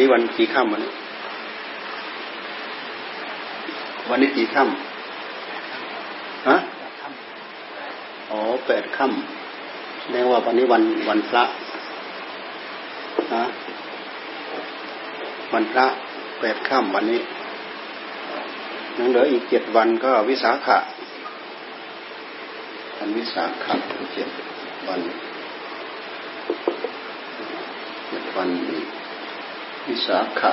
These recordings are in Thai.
นี้วันกี่ค่ำวันนี้ วันนี้กี่ค่ำฮะอ๋อแปดค่ำแสดงว่าวันนี้วันวันพระนะวันพระแปดค่ำวันนี้ยังเหลืออีกเจ็ดวันก็วิสาขะวันวิสาขะเจ็ดวันเจ็ดวันอีก วิสาขะ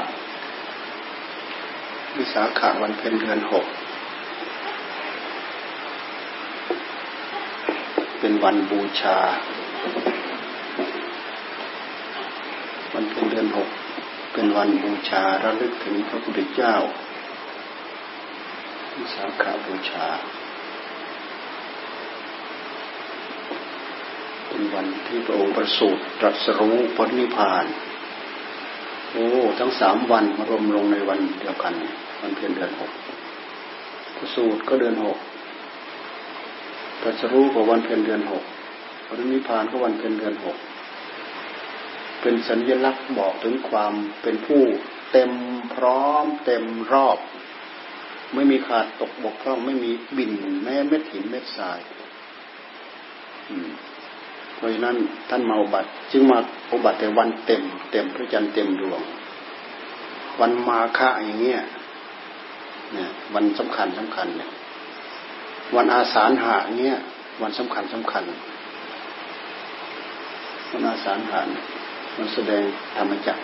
วิสาขะวันเพ็ญเดือนหก เป็นวันบูชา วันเพ็ญเดือนหก เป็นวันบูชาระลึกถึงพระพุทธเจ้า วิสาขาบูชา เป็นวันที่พระองค์ประสูติตรัสรู้ปณิพาน โอ้ทั้งสามวันมารวมลงในวันเดียวกัน วันเพ็ญเดือนหกประสูติก็เดือนหกตรัสรู้ก็วันเพ็ญเดือนหกปณิพานก็วันเพ็ญเดือนหกเป็นสัญลักษณ์บอกถึงความเป็นผู้เต็มพร้อม เต็มรอบ ไม่มีขาดตกบกพร่องไม่มีบินแม้เม็ดหินเม็ดทราย เพราะฉะนั้นท่านมาอุบัติ จึงมาอุบัติแต่วันเต็ม เต็มพระจันทร์เต็มดวง วันมาฆะอย่างเงี้ยเนี่ยวันสำคัญสำคัญเนี่ยวันอาสาฬหะเงี้ยวันสำคัญสำคัญ วันอาสาฬหะเนี่ยมันแสดงธรรมจักร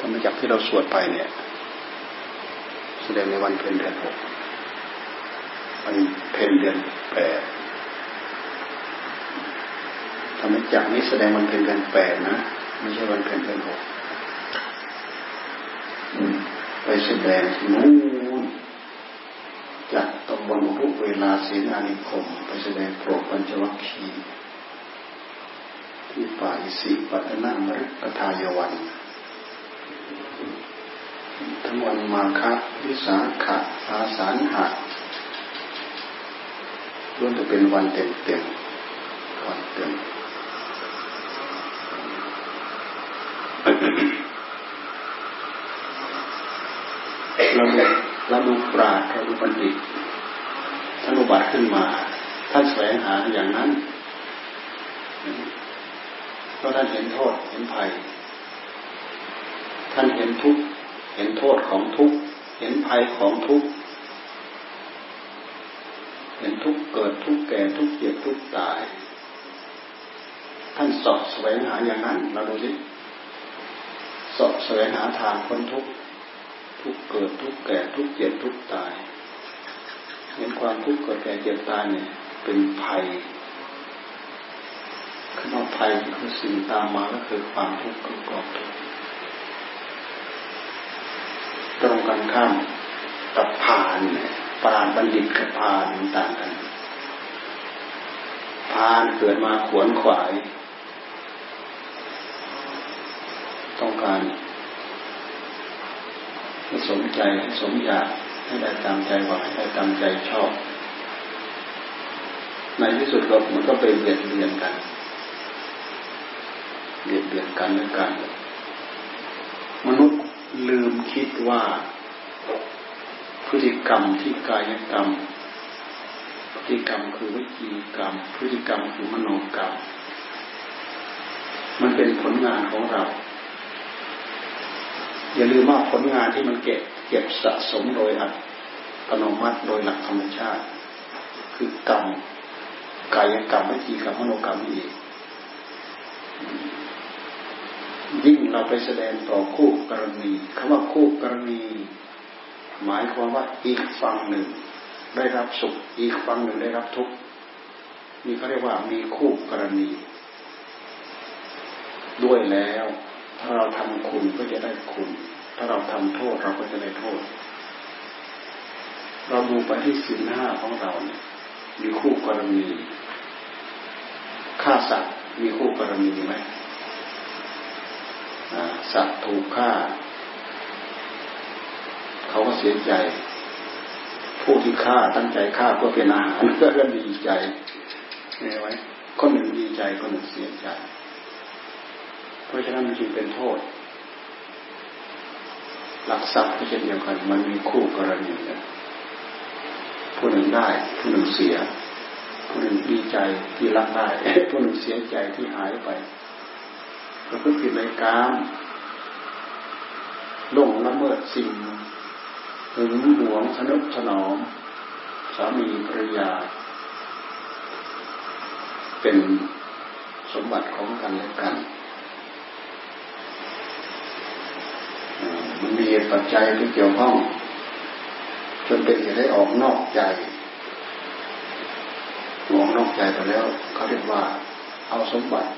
ธรรมจักรที่เราสวดไปเนี่ย แสดงในวันเพ็ญเดือนหกวันเพ็ญเดือนแปด ธรรมจักนี้แสดงวันเพ็ญเดือนแปดนะ ไม่ใช่วันเพ็ญเดือนหกไปแสดงที่นู้นจากตำบลทุกเวลาเสนานิคม ไปแสดงโปรดปัญจวัคคีย์ที่ป่าอิสิปัตนามฤกทายวันทั้งวันมาคะวิสาขะอาสานหะล้วนจะเป็นวันเต็มเต็มวันเต็ม เราเราดูปราดเราดูบัณฑิตท่านอุบัติขึ้นมาท่านแสวงหาอย่างนั้นเพราะท่านเห็นโทษเห็นภัย ท่านเห็นทุกข์เห็นโทษของทุกข์เห็นภัยของทุกข์เห็นทุกข์เกิดทุกข์แก่ทุกข์เจ็บทุกข์ตาย ท่านสอบแสวงหาอย่างนั้นเราดูสิสอบแสวงหาทางพ้นทุกข์ ทุกเกิดทุกแก่ทุกเจ็บทุกตาย เห็นความทุกข์เกิดแก่เจ็บตายเนี่ยเป็นภัยขึ้นมาภัยคือสิ่งตามมาก็คือความทุกข์คือกองทุกข์ตรงกันข้ามกับผานเนี่ยปราบัณฑิตกับพานต่างกันพานเกิดมาขวนขวาย ต้องการ ให้สมใจให้สมอยากให้ได้ตามใจหวังให้ได้ตามใจชอบ ในที่สุดก็มันก็เป็นเบียดเบียนกันเบียดเบียนกันและกัน มนุษย์ลืมคิดว่าพฤติกรรมที่กายกรรม พฤติกรรมคือวิจีกรรม พฤติกรรมคือมโนกรรม มันเป็นผลงานของเรา อย่าลืมว่าผลงานที่มันเก็บเก็บสะสมโดยอัตโนมัติโดยหลักธรรมชาติ คือกรรมกายกรรมวิจีกรรมมโนกรรมอีกยิ่งเราไปแสดงต่อคู่กรณีคำว่าคู่กรณี หมายความว่าอีกฝั่งหนึ่ง ได้รับสุขอีกฝั่งหนึ่งได้รับทุกข์นี่เขาเรียกว่ามีคู่กรณี ด้วยแล้ว ถ้าเราทำคุณก็จะได้คุณ ถ้าเราทำโทษเราก็จะได้โทษ เราดูไปที่สินห้าของเราเนี่ยมีคู่กรณีฆ่าสัตว์มีคู่กรณีไหมสัตว์ถูกฆ่า เขาก็เสียใจ ผู้ที่ฆ่าตั้งใจฆ่าเพื่อเป็นอาหารก็ดีใจเห็นไหมคนหนึ่งดีใจคนหนึ่งเสียใจ เพราะฉะนั้นมันจึงเป็นโทษ หลักทรัพย์ก็เช่นเดียวกัน มันมีคู่กรณีผู้หนึ่งได้ ผู้หนึ่งเสีย ผู้หนึ่งดีใจที่รักได้ ผู้หนึ่งเสียใจที่หายไปประพฤติผิดในกามลงละเมิดสิ่งหึงหวงสนุกถนอมสามีภรรยา เป็นสมบัติของกันและกันมันมี เหตุปัจจัยที่เกี่ยวข้อง จนเป็นเหตุให้ออกนอกใจออกนอกใจไปแล้วเขาเรียกว่าเอาสมบัติ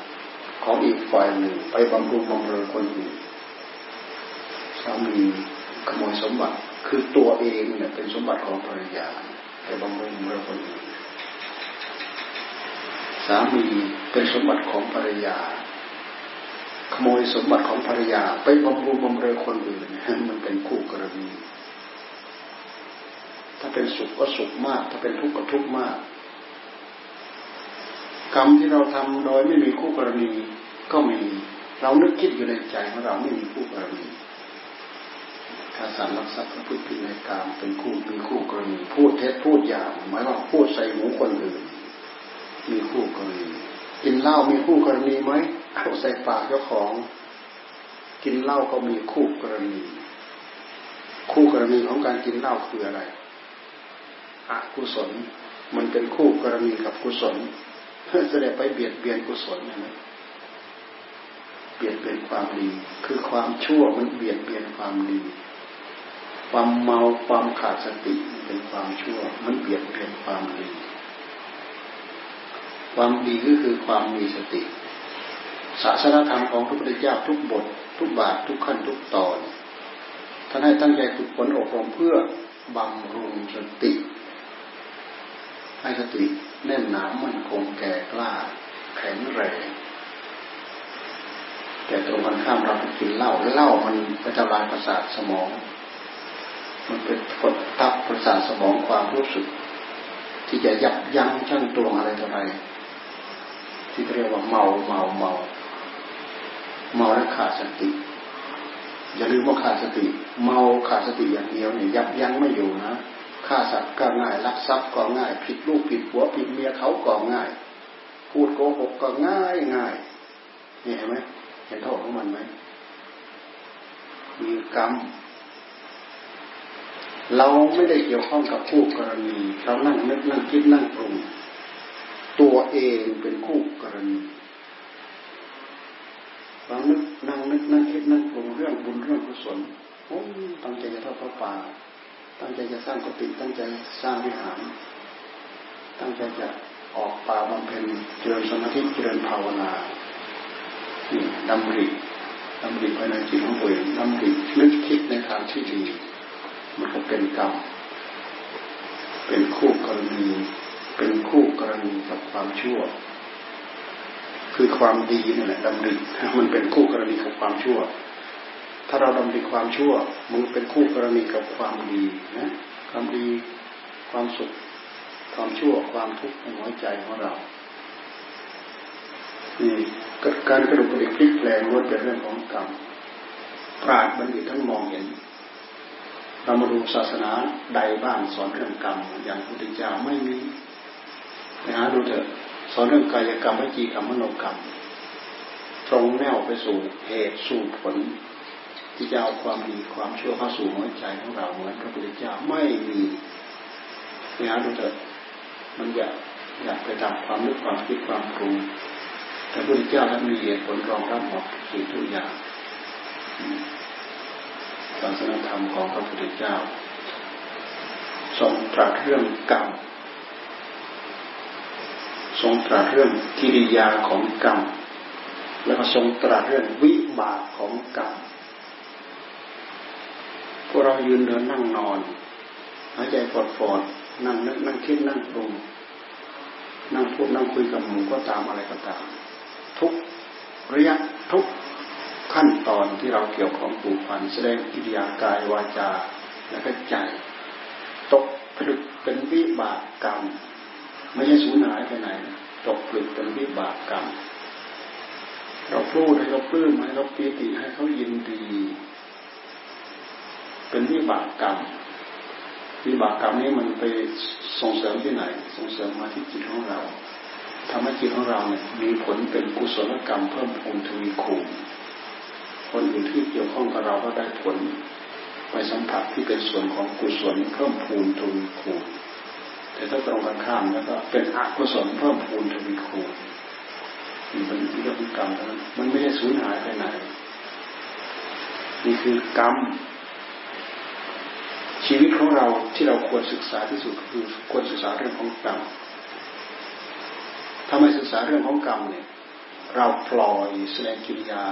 ของอีกฝ่ายหนึ่งไปบำรุงบำเรอคนอื่นสามีขโมยสมบัติคือตัวเองเนี่ยเป็นสมบัติของภรรยาไปบำรุงบำเรอคนอื่นสามีเป็นสมบัติของภรรยา ขโมยสมบัติของภรรยา ไปบำรุงบำเรอคนอื่นมันเป็นคู่กรณีถ้าเป็นสุขก็สุขมาก ถ้าเป็นทุกข์ก็ทุกข์มาก กรรมที่เราทำโดยไม่มีคู่กรณีก็มี เรานึกคิดอยู่ในใจของเราไม่มีคู่กรณีการสารลักทรัพย์พูดผิดในกรรมเป็นคู่มีคู่กรณี พูดเท็จพูดหยาบหมายว่าพูดใส่หูคนอื่น มีคู่กรณีกินเหล้ามีคู่กรณีไหม เอาใส่ปากเจ้าของ กินเหล้าก็มีคู่กรณี คู่กรณีของการกินเหล้าคืออะไรอกุศล มันเป็นคู่กรณีกับกุศลเพื่อจะได้ไปเบียดเบียนกุศลนะเบียดเบียนความดี คือความชั่วมันเบียดเบียนความดี ความเมาความขาดสติเป็นความชั่ว มันเบียดเบียนความดี ความดีก็คือความมีสติ ศาสนธรรมของพระพุทธเจ้าทุกบท ทุกบาททุกขั้นทุกตอนท่านให้ตั้งใจฝึกฝนอบรมเพื่อบำรุงสติให้สติแน่นหนามั่นคงแก่กล้า แข็งแรงแต่ตรงกันข้ามเราไปกินเหล้าเหล้ามันไปทำลายประสาทสมอง มันเป็นกดทับประสาทสมองความรู้สึก ที่จะยับยั้งชั่งตวงอะไรต่ออะไรที่เรียกว่าเมาเมาเมา เมาและขาดสติ อย่าลืมว่าขาดสติ เมาขาดสติอย่างเดียวเนี่ยยับยั้งไม่อยู่นะฆ่าสัตว์ก็ง่ายลักทรัพย์ก็ง่าย ผิดลูกผิดผัวผิดเมียเขาก็ง่าย พูดโกหกก็ง่ายง่ายนี่เห็นไหมเห็นโทษของมันไหมมีกรรมเราไม่ได้เกี่ยวข้องกับคู่กรณีเรานั่งนึกนั่งคิดนั่งปรุงตัวเองเป็นคู่กรณี เรานึกนั่งนึกนั่งคิดนั่งปรุงเรื่องบุญเรื่องกุศลโอ้ตั้งใจจะทอดพระป่า ตั้งใจจะสร้างกุฏิตั้งใจสร้างวิหาร ตั้งใจจะออกป่าบำเพ็ญเจริญสมาธิเจริญภาวนานี่ดำริดำริภายในจิตของตัวเองดำรินึกคิดในทางที่ดีมันก็เป็นกรรมเป็นคู่กรณี เป็นคู่กรณีกับความชั่ว คือความดีนี่แหละดำริมันเป็นคู่กรณีกับความชั่ว ถ้าเราดำริความชั่ว มันเป็นคู่กรณีกับความดีนะความดีความสุข ความชั่วความทุกข์ในหัวใจของเรานี่การกระดุกกระดิกพลิกแปลงล้วนเป็นเรื่องของกรรมปราดบัณฑิตท่านมองเห็นเรามาดูศาสนาใดบ้างสอนเรื่องกรรมอย่างพุทธเจ้าไม่มีนะดูเถอะ สอนเรื่องกายกรรมวิจีกรรมมโนกรรม ตรงแนวไปสู่เหตุสู่ผล ที่จะเอาความดีความชั่วเข้าสู่หัวใจของเราเหมือนพระพุทธเจ้าไม่มีนะดูเถิดมันอยากอยากไปตามความนึกความคิดความปรุงแต่พระพุทธเจ้าท่านมีเหตุผลรองรับหมดสิ่งทุกอย่างศาสนธรรมของพระพุทธเจ้าทรงตรัสเรื่องกรรม ทรงตรัสเรื่องกิริยาของกรรม แล้วก็ทรงตรัสเรื่องวิบากของกรรมพวกเรายืนเดินนั่งนอนหายใจปอดฟอดนั่งนึกนั่งคิดนั่งปรุงนั่งพูดนั่งคุยกับหมูก็ตามอะไรก็ตาม ทุกระยะทุกขั้นตอนที่เราเกี่ยวของผูกพันแสดงกิริยากายวาจาและก็ใจตกผลึกเป็นวิบากกรรม ไม่ใช่สูญหายไปไหนตกผลึกเป็นวิบากกรรม เราพูดให้เขาปลื้มให้เขาปีติให้เขายินดี เป็นวิบากกรรมวิบากกรรมนี้มันไปส่งเสริมที่ไหน ส่งเสริมมาที่จิตของเราทำให้จิตของเราเนี่ยมีผลเป็นกุศลกรรมเพิ่มพูนทวีคูณคนอื่นที่เกี่ยวข้องกับเราก็ได้ผล ไปสัมผัสที่เป็นส่วนของกุศลเพิ่มพูนทวีคูณ แต่ถ้าตรงกันข้ามแล้วก็เป็นอกุศลเพิ่มพูนทวีคูณมันเป็นเรื่องกรรมท่านั้นมันไม่ได้สูญหายไปไหน นี่คือกรรม ชีวิตของเราที่เราควรศึกษาที่สุดคือควรศึกษาเรื่องของกรรมถ้าไม่ศึกษาเรื่องของกรรมเนี่ย เราปล่อยแสดงกิริยา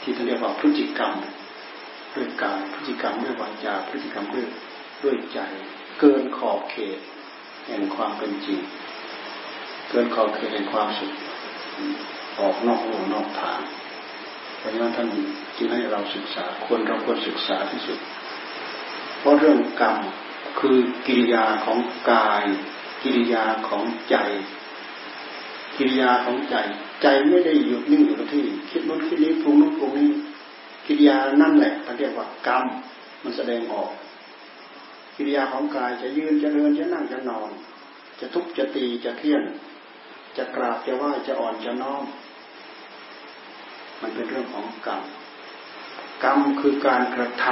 ที่เรียกว่าพฤติกรรมด้วยกายพฤติกรรมด้วยวาจาพฤติกรรมด้วยด้วยใจ เกินขอบเขตแห่งความเป็นจริง เกินขอบเขตแห่งความสุขออกนอกโลกนอกทางเพราะฉะนั้นท่านจึงให้เราศึกษาควรเราควรศึกษาที่สุด เพราะเรื่องกรรมคือกิริยาของกาย กิริยาของใจ กิริยาของใจ ใจไม่ได้หยุดนิ่งอยู่กับที่ คิดนู้นคิดนี้ปรุงนู้นปรุงนี้ กิริยานั่นแหละท่านเรียกว่ากรรมมันแสดงออก กิริยาของกายจะยืนจะเดินจะนั่งจะนอน จะทุบจะตีจะเคี่ยนจะกราบจะไหว้จะอ่อนจะน้อมมันเป็นเรื่องของกรรมกรรมคือการกระท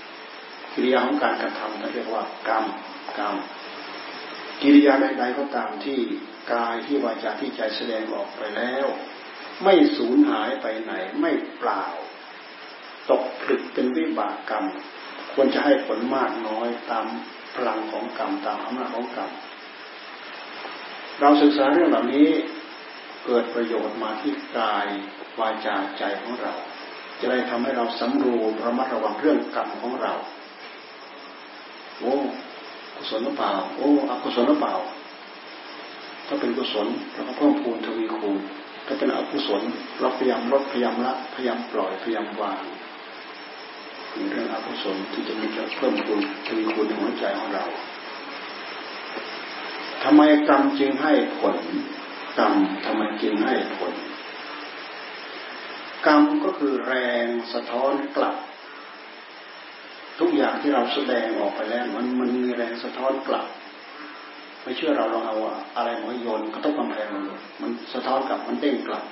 ำกิริยาของการกระทำเขาเรียกว่ากรรมกรรมกิริยาใดๆก็ตามที่กายที่วาจาที่ใจแสดงออกไปแล้ว ไม่สูญหายไปไหนไม่เปล่า ตกผลึกเป็นวิบากกรรม ควรจะให้ผลมากน้อยตามพลังของกรรมตามอำนาจของกรรม เราศึกษาเรื่องเหล่านี้เกิดประโยชน์มาที่กายวาจาใจของเรา จะได้ทำให้เราสำรวมระมัดระวังเรื่องกรรมของเรา โอ้กุศลหรือเปล่า โอ้อกุศลหรือเปล่า ถ้าเป็นกุศลเราก็เพิ่มพูนทวีคูณถ้าเป็นอกุศลเราพยายามลดพยายามละพยายามปล่อยพยายามวาง เรื่องอกุศลที่จะมีจะเพิ่มพูนทวีคูณในหัวใจของเราทำไมกรรมจึงให้ผลกรรมทำไมจึงให้ผล กรรมก็คือแรงสะท้อนกลับ ทุกอย่างที่เราแสดงออกไปแล้วมันมันมีแรงสะท้อนกลับไม่เชื่อเราลองเอาอะไรมาโยนก็ต้องกำแพงเรามันสะท้อนกลับมันเด้งกลับ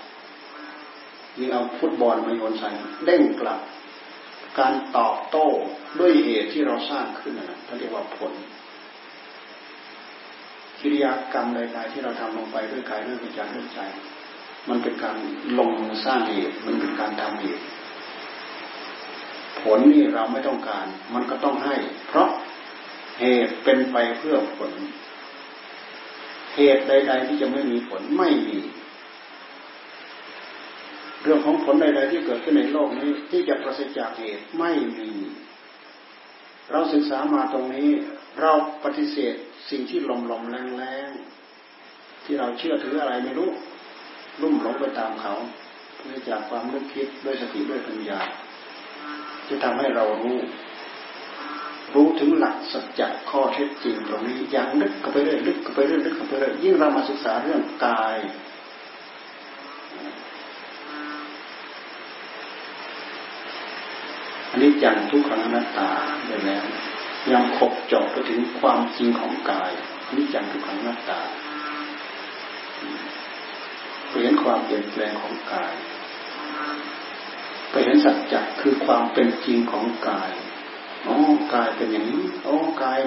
ยิ่งเอาฟุตบอลมาโยนใส่เด้งกลับ การตอบโต้ด้วยเหตุที่เราสร้างขึ้นนะเขาเรียกว่าผลกิริยากรรมใดๆที่เราทำลงไปด้วยกายด้วยวิจารด้วยใจ มันเป็นการลงสร้างเหตุมันเป็นการทำเหตุผลนี่เราไม่ต้องการ มันก็ต้องให้ เพราะเหตุเป็นไปเพื่อผล เหตุใด ๆ ที่จะไม่มีผลไม่มี เรื่องของผลใดๆที่เกิดขึ้นในโลกนี้ ที่จะประสิทธิ์จากเหตุไม่มี เราศึกษามาตรงนี้ เราปฏิเสธสิ่งที่หลมหลมแรงแรงที่เราเชื่อถืออะไรไม่รู้ลุ่มหลงไปตามเขาเนื่องจากความนึกคิดด้วยสติด้วยปัญญา จะทำให้เรารู้ รู้ถึงหลักสัจจะข้อเท็จจริงตรงนี้อย่างลึกเข้าไปเรื่อยลึกเข้าไปเรื่อยลึกเข้าไปเรื่อยยิ่งเรามาศึกษาเรื่องกาย อันนี้จังทุกขังอนัตตาไปแล้วยังขบเจาะไปถึงความจริงของกายนิจังทุกขังนัตตาไปเห็นความเปลี่ยนแปลงของกายไปเห็นสัจจะคือความเป็นจริงของกายอ๋อกายเป็นอย่างนี้โอ้กาย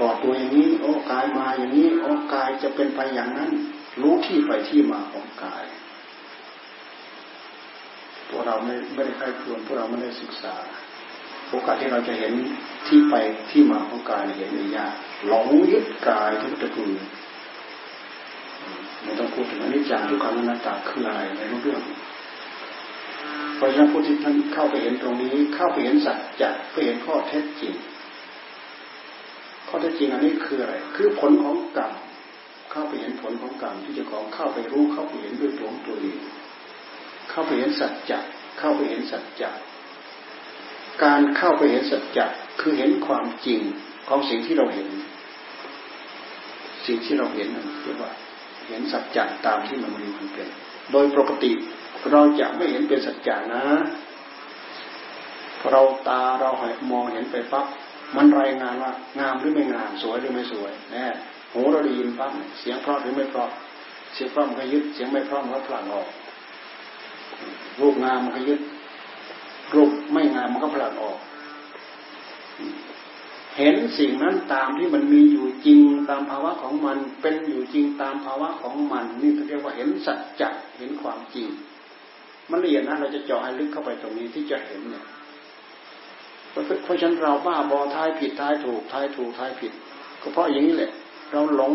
ก่อตัวอย่างนี้ โอ้กายมาอย่างนี้ โอ้กายจะเป็นไปอย่างนั้น รู้ที่ไปที่มาของกาย พวกเราไม่ไม่ได้ใครควรพวกเราไม่ได้ศึกษา โอกาสที่เราจะเห็นที่ไปที่มาของกายเห็นไม่ยากหลงยึดกายทุกตระกูลไม่ต้องพูดถึงอนิจจังทุกขังอนัตตาคืออะไรในรู้เรื่องเพราะฉะนั้นผู้ที่ท่านเข้าไปเห็นตรงนี้ เข้าไปเห็นสัจจะไปเห็นข้อเท็จจริง ข้อเท็จจริงอันนี้คืออะไร คือผลของกรรม เข้าไปเห็นผลของกรรมที่จะของเข้าไปรู้เข้าไปเห็นด้วยตัวของตัวเอง เข้าไปเห็นสัจจะเข้าไปเห็นสัจจะการเข้าไปเห็นสัจจะคือเห็นความจริงของสิ่งที่เราเห็น สิ่งที่เราเห็นนั่นเรียกว่า เห็นสัจจะตามที่มันมีมันเป็น โดยปกติเราจะไม่เห็นเป็นสัจจะนะเพเราตาเราหมองเห็นไปปั๊บมันรายงานว่างามหรือไม่งามสวยหรือไม่สวยแน่หูเราได้ยินปั๊บเสียงเพราะหรือไม่เพราะเสียงเพราะมันก็ยึดเสียงไม่เพราะมันก็ผลักออก รูปงามมันก็ยึด รูปไม่งามมันก็ผลักออก เห็นสิ่งนั้นตามที่มันมีอยู่จริงตามภาวะของมัน เป็นอยู่จริงตามภาวะของมัน นี่เรียกว่าเห็นสัจจะเห็นความจริง มันละเอียดนะเราจะเจาะให้ลึกเข้าไปตรงนี้ที่จะเห็นเนี่ยเพราะฉะนั้นเราบ้าบอทายผิดทายถูกทายถูกทายผิด ก็เพราะอย่างนี้แหละ เราหลง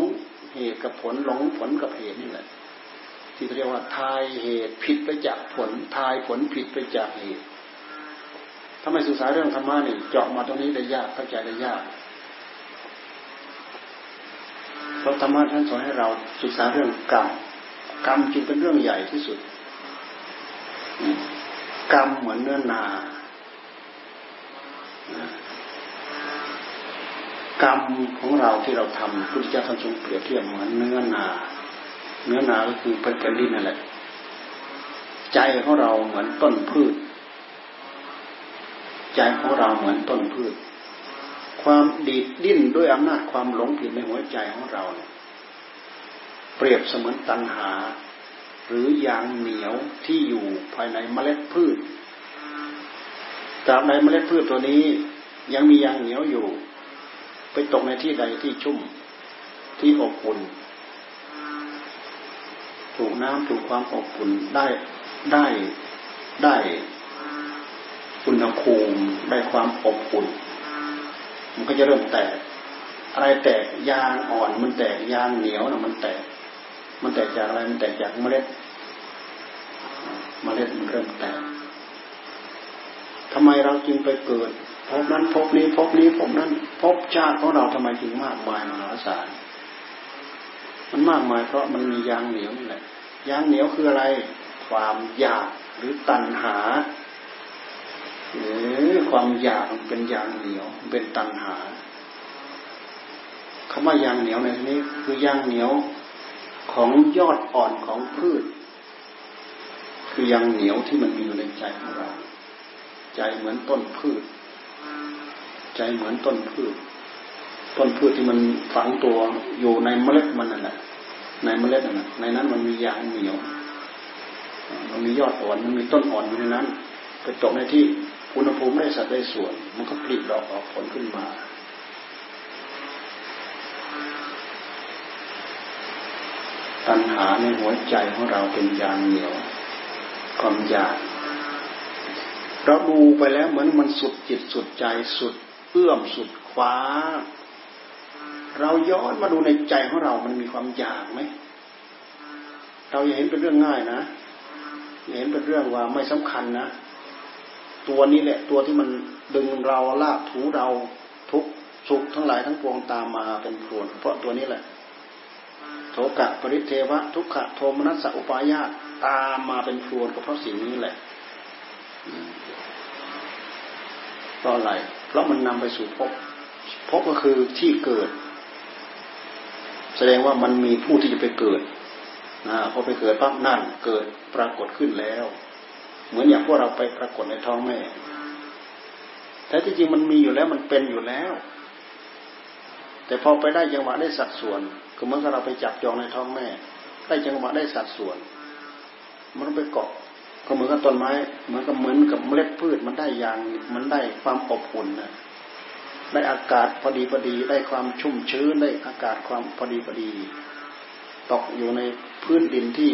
เหตุกับผลหลงผลกับเหตุนี่แหละ ที่เรียกว่าทายเหตุผิดไปจากผลทายผลผิดไปจากเหตุถ้าไม่ศึกษาเรื่องธรรมะนี่เจาะมาตรงนี้ได้ยากเข้าใจได้ยากเพราะธรรมะท่านสอนให้เราศึกษาเรื่องกรรมกรรมจึงเป็นเรื่องใหญ่ที่สุด กรรมเหมือนเนื้อนา กรรมของเราที่เราทำพุทธเจ้าท่านทรงเปรียบเทียบเหมือนเนื้อนา เนื้อนาก็คือเป็นแผ่นดินนั่นแหละ ใจของเราเหมือนต้นพืช ใจของเราเหมือนต้นพืช ความดีดดิ้นด้วยอำนาจความหลงผิดในหัวใจของเราเปรียบเสมือนตัณหา หรือยางเหนียวที่อยู่ภายในเมล็ดพืชตราบใดเมล็ดพืชตัวนี้ ยังมียางเหนียวอยู่ ไปตกในที่ใดที่ชุ่มที่อบอุ่น ถูกน้ำถูกความอบอุ่นได้ได้ได้อุณหภูมิได้ความอบอุ่น มันก็จะเริ่มแตก อะไรแตกยางอ่อน มันแตกยางเหนียวนะมันแตก มันแตกจากอะไรมันแตกจากเมล็ดเมล็ดมันเริ่มแตกทำไมเราจึงไปเกิดพบนั้นพบนี้พบนี้พบนั้น พบชาติของเราทำไมจึงมากมายมหาศาล มันมากมายเพราะมันมียางเหนียวนี่แหละยางเหนียวคืออะไร ความอยากหรือตัณหา หรือความอยากเป็นยางเหนียวเป็นตัณหาคำว่ายางเหนียวในที่นี้คือยางเหนียวของยอดอ่อนของพืช คือยางเหนียวที่มันมีอยู่ในใจของเรา ใจเหมือนต้นพืช ใจเหมือนต้นพืช ต้นพืชที่มันฝังตัวอยู่ในเมล็ดมันนั่นแหละในเมล็ดนั่นแหละในนั้นมันมียางเหนียว มันมียอดอ่อน มันมีต้นอ่อนอยู่ในนั้นไปตกในที่อุณหภูมิได้สัดได้ส่วน มันก็ผลิดอกออกผลขึ้นมา ตัณหาในหัวใจของเราเป็นยางเหนียวความอยากเราดูไปแล้วเหมือนมันสุดจิตสุดใจสุดเอื้อมสุดคว้า เราย้อนมาดูในใจของเรา มันมีความอยากไหม เราอย่าเห็นเป็นเรื่องง่ายนะอย่าเห็นเป็นเรื่องว่าไม่สำคัญนะ ตัวนี้แหละ ตัวที่มันดึงเราลากถูเราทุกสุขทั้งหลายทั้งปวงตามมาเป็นพรวนเพราะตัวนี้แหละ โทกะปริเทวะ ทุกขะโทมนัสสะอุปายาตตามมาเป็นพรวนก็เพราะสิ่งนี้แหละเพราะอะไร เพราะมันนำไปสู่ภพภพก็คือที่เกิด ดงว่ามันมีผู้ที่จะไปเกิดนะพอไปเกิดปั๊บนั่นเกิดปรากฏขึ้นแล้ว เหมือนอย่างพวกเราไปปรากฏในท้องแม่แต่ที่จริงมันมีอยู่แล้วมันเป็นอยู่แล้ว แต่พอไปได้จังหวะได้สัดส่วนก็เหมือนกับเราไปจับจองในท้องแม่ ได้จังหวะได้สัดส่วน มันไปเกาะก็เหมือนกับต้นไม้เหมือนกับเหมือนกับเมล็ดพืชมันได้ยางมันได้ความอบอุ่นนะ ได้อากาศพอดีพอดี ได้ความชุ่มชื้นได้อากาศความพอดีพอดี ตกอยู่ในพื้นดินที่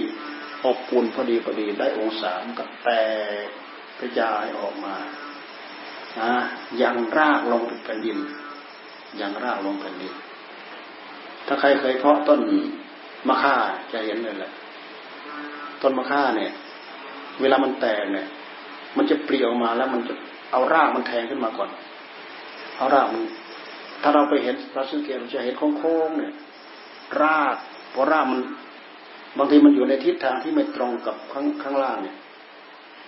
อบอุ่นพอดีพอดี ได้องศามันก็แตกกระจายออกมาอะยังรากลงแผ่นดินยังรากลงแผ่นดิน ถ้าใครเคยเพาะต้นมะข่าจะเห็นเลยแหละต้นมะข่าเนี่ย เวลามันแตกเนี่ย มันจะปลีออกมาแล้วมันจะเอารากมันแทงขึ้นมาก่อน เอารากมันถ้าเราไปเห็นเราสังเกตเราจะเห็นโค้งๆเนี่ย รากพอรากมันบางทีมันอยู่ในทิศทางที่ไม่ตรงกับข้างข้างล่างเนี่ย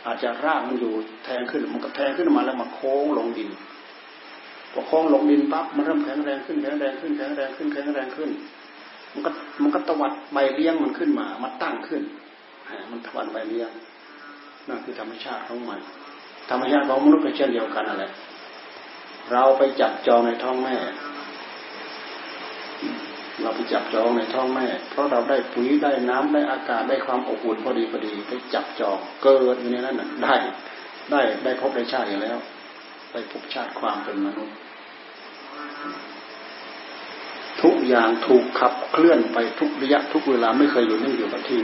อาจจะรากมันอยู่แทงขึ้นมันก็แทงขึ้นมาแล้วมาโค้งลงดินพอโค้งลงดินปั๊บมันเริ่มแข็งแรงขึ้นแข็งแรงขึ้นแข็งแรงขึ้นแข็งแรงขึ้น มันก็มันก็ตวัดใบเลี้ยงมันขึ้นมา มันตั้งขึ้นมันตวัดใบเลี้ยงนั่นคือธรรมชาติของมันธรรมชาติของมนุษย์ก็เช่นเดียวกันอะไร เราไปจับจองในท้องแม่ เราไปจับจองในท้องแม่ เพราะเราได้ปุ๋ยได้น้ำได้อากาศได้ความอบอุ่นพอดีพอดีไปจับจองเกิดอยู่ในนั้นได้ได้ได้พบได้ชาติอย่แล้ว ได้พบชาติความเป็นมนุษย์ ทุกอย่างถูกขับเคลื่อนไปทุกระยะทุกเวลาไม่เคยอยู่นิ่งอยู่กับที่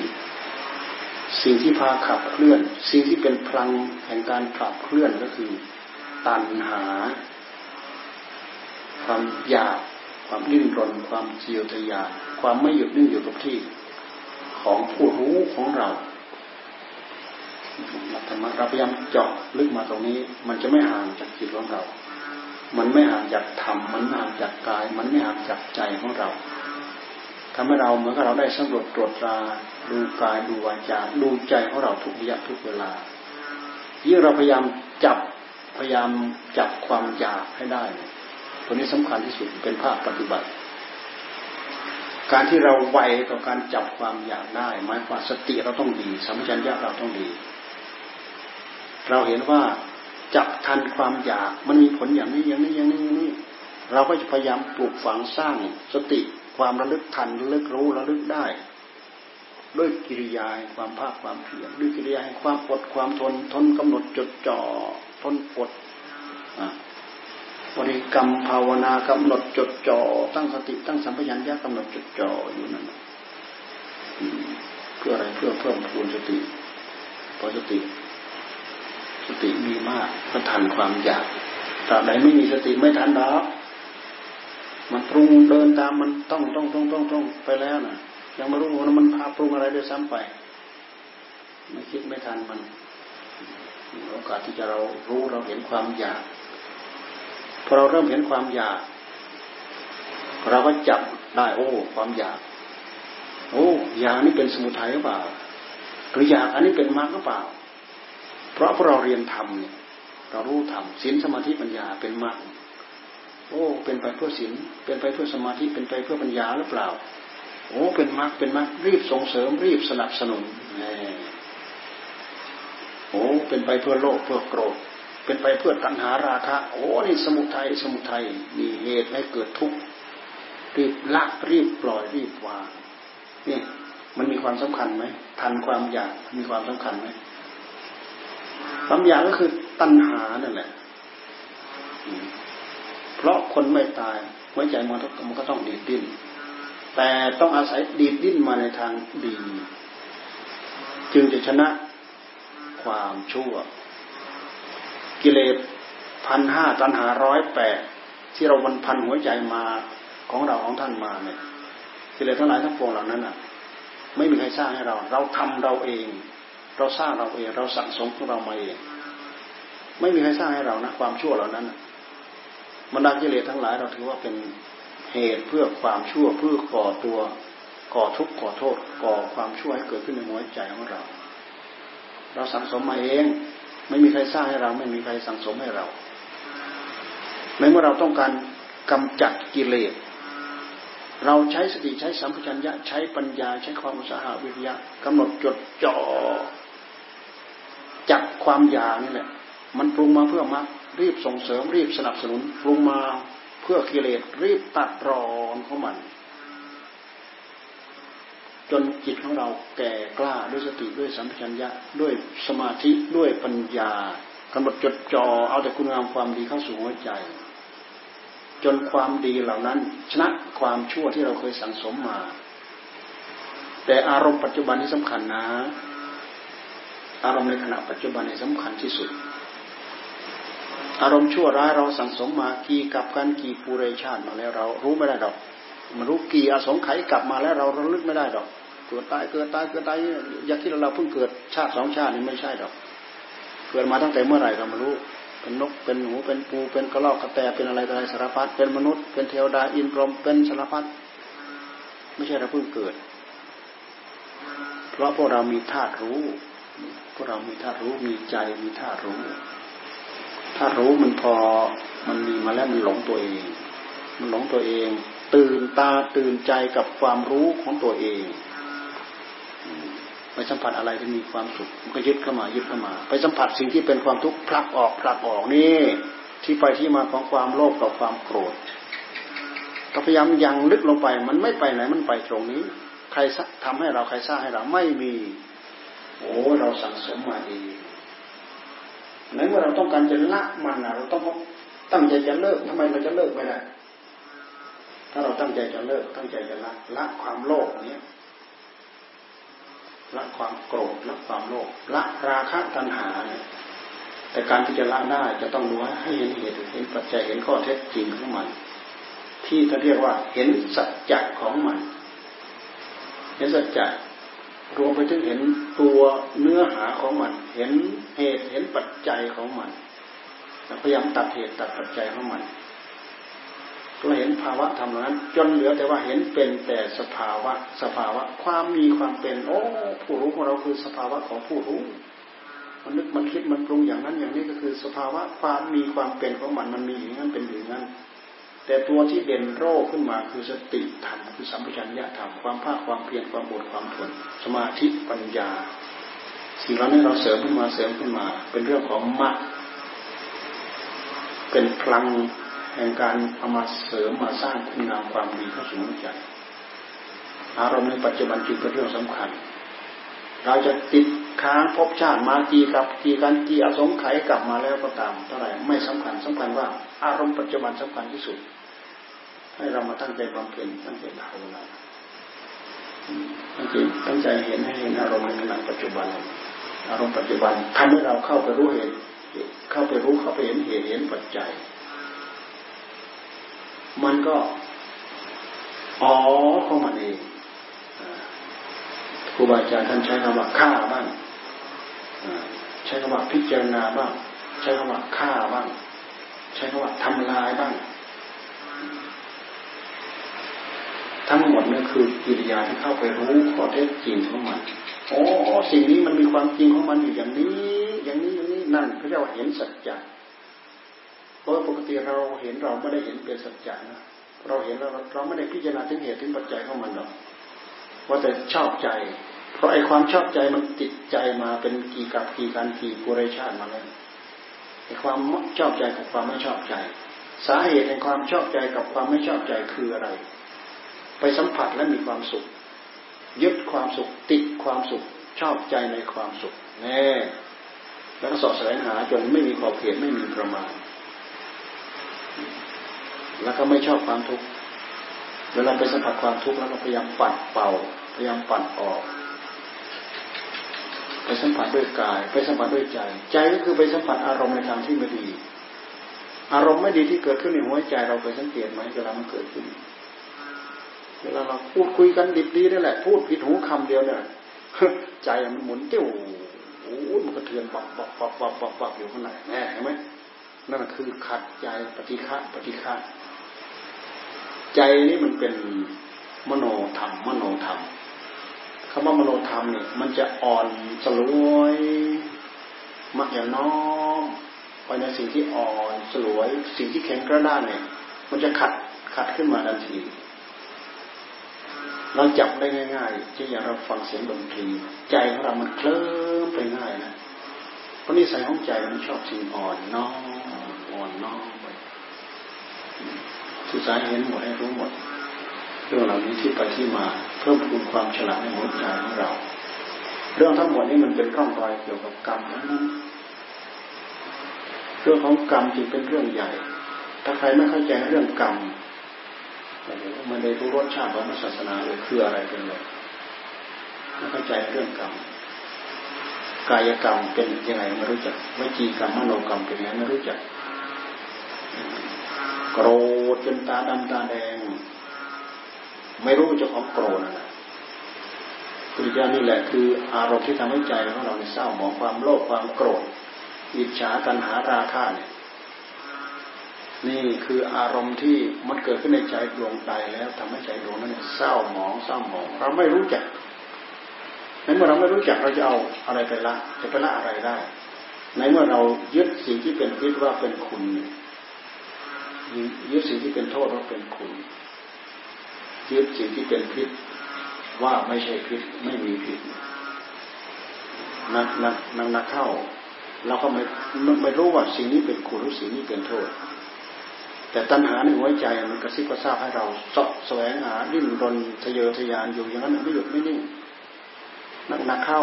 สิ่งที่พาขับเคลื่อน สิ่งที่เป็นพลังแห่งการขับเคลื่อนก็คือ ตัณหา ความอยาก ความดิ้นรน ความเจียวทะยานความไม่หยุดนิ่งอยู่กับที่ของผู้รู้ของเราธรรมะเราพยายามเจาะลึกมาตรงนี้ มันจะไม่ห่างจากจิตของเรา มันไม่ห่างจากธรรม มันไม่ห่างจากกาย มันไม่ห่างจากใจของเราทำให้เราเหมือนกับเราได้สำรวจตรวจตราดูกายดูวาจาดูใจของเราทุกระยะทุกเวลา ยิ่งเราพยายามจับพยายามจับความอยากให้ได้ ตัวนี้สำคัญที่สุดเป็นภาคปฏิบัติ การที่เราไวต่อการจับความอยากได้หมายความสติเราต้องดีสัมผัสัญญาเราต้องดี เราเห็นว่าจับทันความอยากมันมีผลอย่างนี้อย่างนี้อย่างนี้อย่างนี้ เราก็จะพยายามปลูกฝังสร้างสติความระลึกทันระลึกรู้ระลึกได้ ด้วยกิริยาความภาคความเพียรด้วยกิริยาความอดความทนทนกำหนดจดจ่อทนอด บริกรรมภาวนากำหนดจดจ่อตั้งสติตั้งสัมปชัญญะกำหนดจดจ่ออยู่นั่นเพื่ออะไรเพื่อเพิ่มพูนสติพอสติ สติมีมากก็ทันความอยากตราบใดไม่มีสติไม่ทันดอกมันปรุงเดินตามมันต้องต้องต้องต้องต้องไปแล้วนะยังไม่รู้ว่ามันพาปรุงอะไรด้วยซ้ำไปไม่คิดไม่ทันมันโอกาสที่จะเรารู้เราเห็นความอยาก พอเราเริ่มเห็นความอยาก เราก็จับได้โอ้ ความอยาก โอ้อยากนี่เป็นสมุทัยหรือเปล่าหรืออยากอันนี้เป็นมรรคหรือเปล่า เพราะพวกเราเรียนธรรมเนี่ย เรารู้ธรรมศีลสมาธิปัญญาเป็นมรรคโอ้ เป็นไปเพื่อศีลเป็นไปเพื่อสมาธิเป็นไปเพื่อปัญญาหรือเปล่า โอ้เป็นมรรคเป็นมรรครีบส่งเสริมรีบสนับสนุนโอ้เป็นไปเพื่อโลภเพื่อโกรธ เป็นไปเพื่อตัณหาราคะ โอ้นี่สมุทัยสมุทัยมีเหตุให้เกิดทุกข์รีบละรีบปล่อยรีบวางนี่มันมีความสำคัญไหมทันความอยากมีความสำคัญไหมความอยากก็คือตัณหานั่นแหละ เพราะคนไม่ตายหัวใจมันมันก็ต้องดีดดิ้น แต่ต้องอาศัยดีดดิ้นมาในทางดี จึงจะชนะความชั่ว กิเลสพันห้าตัณหาร้อยแปดที่เราวันพันหัวใจมาของเราของท่านมาเนี่ยกิเลสทั้งหลายทั้งปวงเหล่านั้นอะ ไม่มีใครสร้างให้เรา เราทำเราเอง เราสร้างเราเอง เราสั่งสมของเรามาเอง ไม่มีใครสร้างให้เรานะความชั่วเหล่านั้นบรรดากิเลสทั้งหลายเราถือว่าเป็นเหตุเพื่อความชั่วเพื่อก่อตัวก่อทุกข์ก่อโทษ ก่อความชั่วให้เกิดขึ้นในหัวใจของเรา เราสั่งสมมาเอง ไม่มีใครสร้างให้เรา ไม่มีใครสั่งสมให้เราในเมื่อเราต้องการกำจัดกิเลส เราใช้สติใช้สัมผัสัญญะใช้ปัญญาใช้ความอุตสาหะวิริยะกำหนดจดจ่อจับความอยากนี่แหละมันปรุงมาเพื่อมรรครีบส่งเสริมรีบสนับสนุนปรุงมาเพื่อกิเลสรีบตัดรอนของมัน จนจิตของเราแก่กล้าด้วยสติด้วยสัมผััญญะด้วยสมาธิด้วยปัญญากำหนดจดจ่อเอาแต่คุณงามความดีเข้าสู่หัวใจ จนความดีเหล่านั้น ชนะความชั่วที่เราเคยสังสมมา แต่อารมณ์ปัจจุบันที่สำคัญนะ อารมณ์ในขณะปัจจุบันในสำคัญที่สุด อารมณ์ชั่วร้ายเราสังสมมากี่กับกันกี่ปูเรชาติมาแล้วเรารู้ไม่ได้ดอก มันรู้กี่อสงไขยกลับมาแล้วเราระลึกไม่ได้ดอกเกิดตายเกิดตายเกิดตายอย่าคิดเราเพิ่งเกิดชาติสองชาตินี่ไม่ใช่ดอก เกิดมาตั้งแต่เมื่อไหร่เราไม่รู้ เป็นนกเป็นหนูเป็นปูเป็นกระรอกกระแตเป็นอะไรอะไรสารพัดเป็นมนุษย์เป็นเทวดาอินพรหมเป็นสารพัดไม่ใช่เราเพิ่งเกิด เพราะพวกเรามีธาตุรู้ พวกเรามีธาตุรู้มีใจมีธาตุรู้ธาตุรู้มันพอมันมีมาแล้วมันหลงตัวเอง มันหลงตัวเอง ตื่นตาตื่นใจกับความรู้ของตัวเองไปสัมผัสอะไรที่มีความสุขมันก็ยึดเข้ามายึดเข้ามา ไปสัมผัสสิ่งที่เป็นความทุกข์ผลักออกผลักออกนี่ ที่ไปที่มาของความโลภกับความโกรธก็พยายามยังลึกลงไปมันไม่ไปไหนมันไปตรงนี้ ใครทำให้เราใครสร้างให้เราไม่มี โอ้เราสั่งสมมาดีในเมื่อเราต้องการจะละมันเราต้องตั้งใจจะเลิกทำไมเราจะเลิกไม่ได้ ถ้าเราตั้งใจจะเลิกตั้งใจจะละละความโลภเนี้ยละความโกรธละความโลภละราคะตัณหาเนี่ยแต่การที่จะละได้จะต้องรู้ให้เห็นเหตุเห็นปัจจัยเห็นข้อเท็จจริงของมัน ที่เขาเรียกว่าเห็นสัจจะของมัน เห็นสัจจะรวมไปถึงเห็นตัวเนื้อหาของมัน เห็นเหตุเห็นปัจจัยของมันพยายามตัดเหตุตัดปัจจัยของมัน ก็เห็นภาวะธรรมนั้น จนเหลือแต่ว่าเห็นเป็นแต่สภาวะ สภาวะ ความมีความเป็น โอ้ผู้รู้ของเราคือสภาวะของผู้รู้ มันนึกมันคิดมันปรุงอย่างนั้นอย่างนี้ก็คือ สภาวะความมีความเป็นของมันมันมีอย่างนั้นเป็นอย่างนั้น แต่ตัวที่เด่นโรคขึ้นมาคือสติธรรมคือสัมปชัญญะธรรมความภาคความเพียรความอดความทนสมาธิปัญญาสิ่งเหล่านี้เราเสริมขึ้นมาเสริมขึ้นมา เป็นเรื่องของมรรคเป็นพลัง แห่งการเอามาเสริมมาสร้างคุณงามความดีเข้าสู่หัวใจอารมณ์ในปัจจุบันจึงเป็นเรื่องสำคัญ เราจะติดค้างพบชาติมากี่กับกี่การกี่อสงไขยกลับมาแล้วก็ตามเท่าไหร่ไม่สำคัญสำคัญว่าอารมณ์ปัจจุบันสำคัญที่สุด ให้เรามาตั้งใจความเพียรตั้งใจภาวนาตั้งใจตั้งใจเห็นให้เห็นอารมณ์ในขณะปัจจุบัน อารมณ์ปัจจุบันทำให้เราเข้าไปรู้เหตุเข้าไปรู้เข้าไปเห็นเหตุเห็นปัจจัย มันก็อ๋อของมันเองครูบาอาจารย์ท่านใช้คำว่าฆ่าบ้างใช้คำว่าพิจารณาบ้างใช้คำว่าฆ่าบ้าง ใช้คำว่าทำลายบ้าง ทั้งหมดนี่คือกิริยาที่เข้าไปรู้ข้อเท็จจริงของมันโอ้สิ่งนี้มันมีความจริงของมันอยู่อย่างนี้ อย่างนี้อย่างนี้นั่นเขาเรียกว่าเห็นสัจจะ เพราะปกติเราเห็นเราไม่ได้เห็นเป็นสัจจะนะเราเห็นแล้วเราไม่ได้พิจารณาถึงเหตุถึงปัจจัยของมันหรอกว่าแต่ชอบใจ เพราะไอ้ความชอบใจมันติดใจมาเป็นกี่กับกี่การกี่ปุเรชาติมาแล้วไอ้ความชอบใจกับความไม่ชอบใจ สาเหตุในความชอบใจกับความไม่ชอบใจคืออะไร ไปสัมผัสและมีความสุข ยึดความสุขติดความสุข ชอบใจในความสุขแน่แล้วก็สอบแสวงหาจนไม่มีขอบเขตไม่มีประมาณ แล้วก็ไม่ชอบความทุกข์เวลาไปสัมผัสความทุกข์แล้วเราพยายามปัดเป่า พยายามปัดออก ไปสัมผัสด้วยกาย ไปสัมผัสด้วยใจ ใจก็คือไปสัมผัสอารมณ์ในทางที่ไม่ดี อารมณ์ไม่ดีที่เกิดขึ้นในหัวใจเราไปสังเกตไหมเวลามันเกิดขึ้น เวลาเราพูดคุยกันดิบดีนั่แหละ พูดผิดหูคำเดียวเนี่ยใจมันหมุนเตี้ยวโอ้มันกระเทือนปักปักปักปักปักปักอยู่ข้างในแน่เห็นไหมนั่นคือขัดใจปฏิฆะปฏิฆะ ใจนี่มันเป็นมโนธรรมมโนธรรมคำว่ามโนธรรมเนี่ยมันจะอ่อนสลวยมักจะน้อมไปในสิ่งที่อ่อนสลวย สิ่งที่แข็งกระด้างเนี่ย มันจะขัดขัดขึ้นมาทันทีเราจับได้ง่ายๆเช่อย่างเราฟังเสียงดนตรี ใจของเรามันเคลิ้มไปง่ายนะเพราะนิสัยของใจมันชอบสิ่งอ่อนน้อมอ่อนน้อมไป ศึกษาเห็นหมดให้รู้หมดเรื่องเหล่านี้ที่ไปที่มาเพิ่มพูนความฉลาดในหัวใจของเรา เรื่องทั้งหมดนี้มันเป็นร่องรอยเกี่ยวกับกรรมนั้นเรื่องของกรรมจึงเป็นเรื่องใหญ่ ถ้าใครไม่เข้าใจเรื่องกรรมมันได้รู้รสชาติของศาสนาเลยคืออะไรเป็นเลยไม่เข้าใจเรื่องกรรมกายกรรมเป็นยังไงไม่รู้จักวิจีกรรมมโนกรรมเป็นยังไงไม่รู้จัก โกรธจนตาดำตาแดง ไม่รู้จะของโกรธอะไรปุญญานี่แหละคืออารมณ์ที่ทำให้ใจของเราเศร้าหมองความโลภความโกรธ อิจฉาตัณหาราคะเนี่ยนี่คืออารมณ์ที่มันเกิดขึ้นในใจดวงใจแล้วทำให้ใจดวงนั้นเศร้าหมองเศร้าหมองเราไม่รู้จักในเมื่อเราไม่รู้จักเราจะเอาอะไรไปละจะไปละอะไรได้ ในเมื่อเรายึดสิ่งที่เป็นพิษว่าเป็นคุณยึ ยึดสิ่งที่เป็นโทษว่าเป็นคุณยึดสิ่งที่เป็นพิษว่าไม่ใช่พิษไม่มีพิษนักนักนักนักเข้าเราก็ไม่ไม่รู้ว่าสิ่งนี้เป็นคุณหรือสิ่งนี้เป็นโทษ แต่ตัณหาในหัวใจมันกระซิบกระซาบให้เราเสาะแสวงหาดิ้นรนทะเยอทะยานอยู่อย่างนั้นไม่หยุดไม่นิ่งนักนักเข้า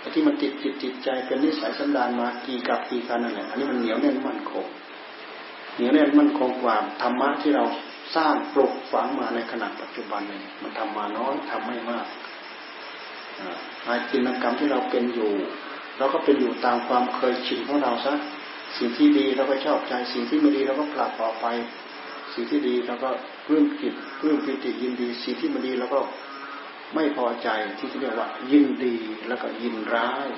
ไอ้ที่มันติดจิตจิตใจเป็นนิสัยสันดานมากี่กับกี่กันนั่นแหละอันนี้มันเหนียวแน่นมั่นคง เหนียวแน่นมั่นคงกว่าธรรมะที่เราสร้างปลุกฝังมาในขณะปัจจุบันเนี่ยมันทำมาน้อยทำไม่มากอาชีพกรรมที่เราเป็นอยู่ เราก็เป็นอยู่ตามความเคยชินของเราซะสิ่งที่ดีเราก็ชอบใจสิ่งที่ไม่ดีเราก็ปรับออกไป สิ่งที่ดีเราก็เรื่องจิตเรื่องปิติยินดี สิ่งที่ไม่ดีเราก็ไม่พอใจที่เรียกว่า ยินดีแล้วก็ยินร้าย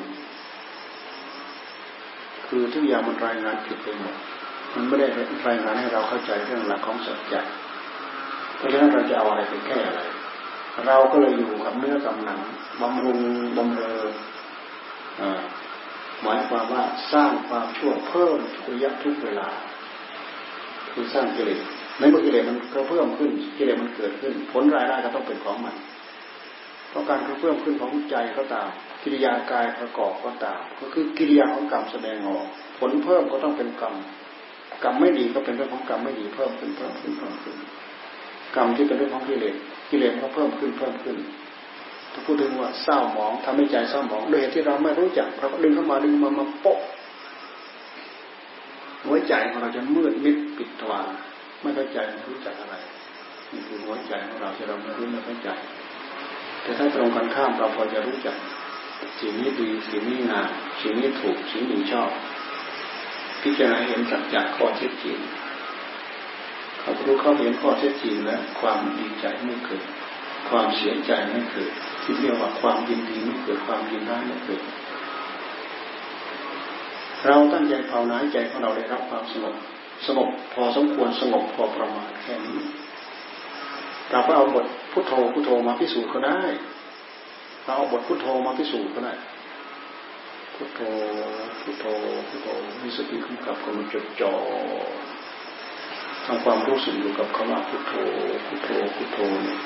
คือทุกอย่างมันรายงานผิดไปหมด มันไม่ได้รายงานให้เราเข้าใจเรื่องหลักของสัจจะเพราะฉะนั้นเราจะเอาอะไรไปแก้อะไร เราก็เลยอยู่กับเนื้อกับหนังบำรุงบำเรอหมายความว่าสร้างความชั่วเพิ่มทุกระยะทุกเวลา คือสร้างกิเลสในเมื่อกิเลสมันก็เพิ่มขึ้นกิเลสมันเกิดขึ้น ผลรายได้ก็ต้องเป็นของมันเพราะการเพิ่มขึ้นของใจก็ตามกิริยากายประกอบก็ตาม ก็คือกิริยาของกรรมแสดงออก ผลเพิ่มก็ต้องเป็นกรรม กรรมไม่ดีก็เป็นเรื่องของกรรมไม่ดีเพิ่มขึ้นเพิ่มขึ้นเพิ่มขึ้น กรรมที่เป็นเรื่องของกิเลสกิเลสก็เพิ่มขึ้นเพิ่มขึ้นถ้าพูดถึงว่าเศร้าหมองทำให้ใจเศร้าหมองโดยที่เราไม่รู้จักเราก็ดึงเข้ามาดึงมามาโปะหัวใจของเราจะมืดมิดปิดทวาไม่เข้าใจไม่รู้จักอะไรนี่คือหัวใจของเราที่เราไม่รู้ไม่เข้าใจ แต่ถ้าตรงกันข้ามเราพอจะรู้จักสิ่งนี้ดีสิ่งนี้งามสิ่งนี้ถูกสิ่งนี้ชอบ พิจารณาเห็นสัจจะข้อเท็จจริงเขารู้เขาเห็นข้อเท็จจริงแล้วความดีใจไม่เกิด ความเสียใจไม่เกิดที่เรียกว่าความยินดีไม่เกิดความยินร้ายไม่เกิด เราตั้งใจภาวนาใจของเราได้รับความสงบสงบพอสมควรสงบพอประมาณแค่นี้เราก็เอาบทพุทโธพุทโธมาพิสูจน์ก็ได้ เราเอาบทพุทโธมาพิสูจน์ก็ได้ พุทโธพุทโธพุทโธมีสติกำกับกำลังจดจ่อทำความรู้สึกอยู่กับคำว่าพุทโธพุทโธพุทโธเนี่ย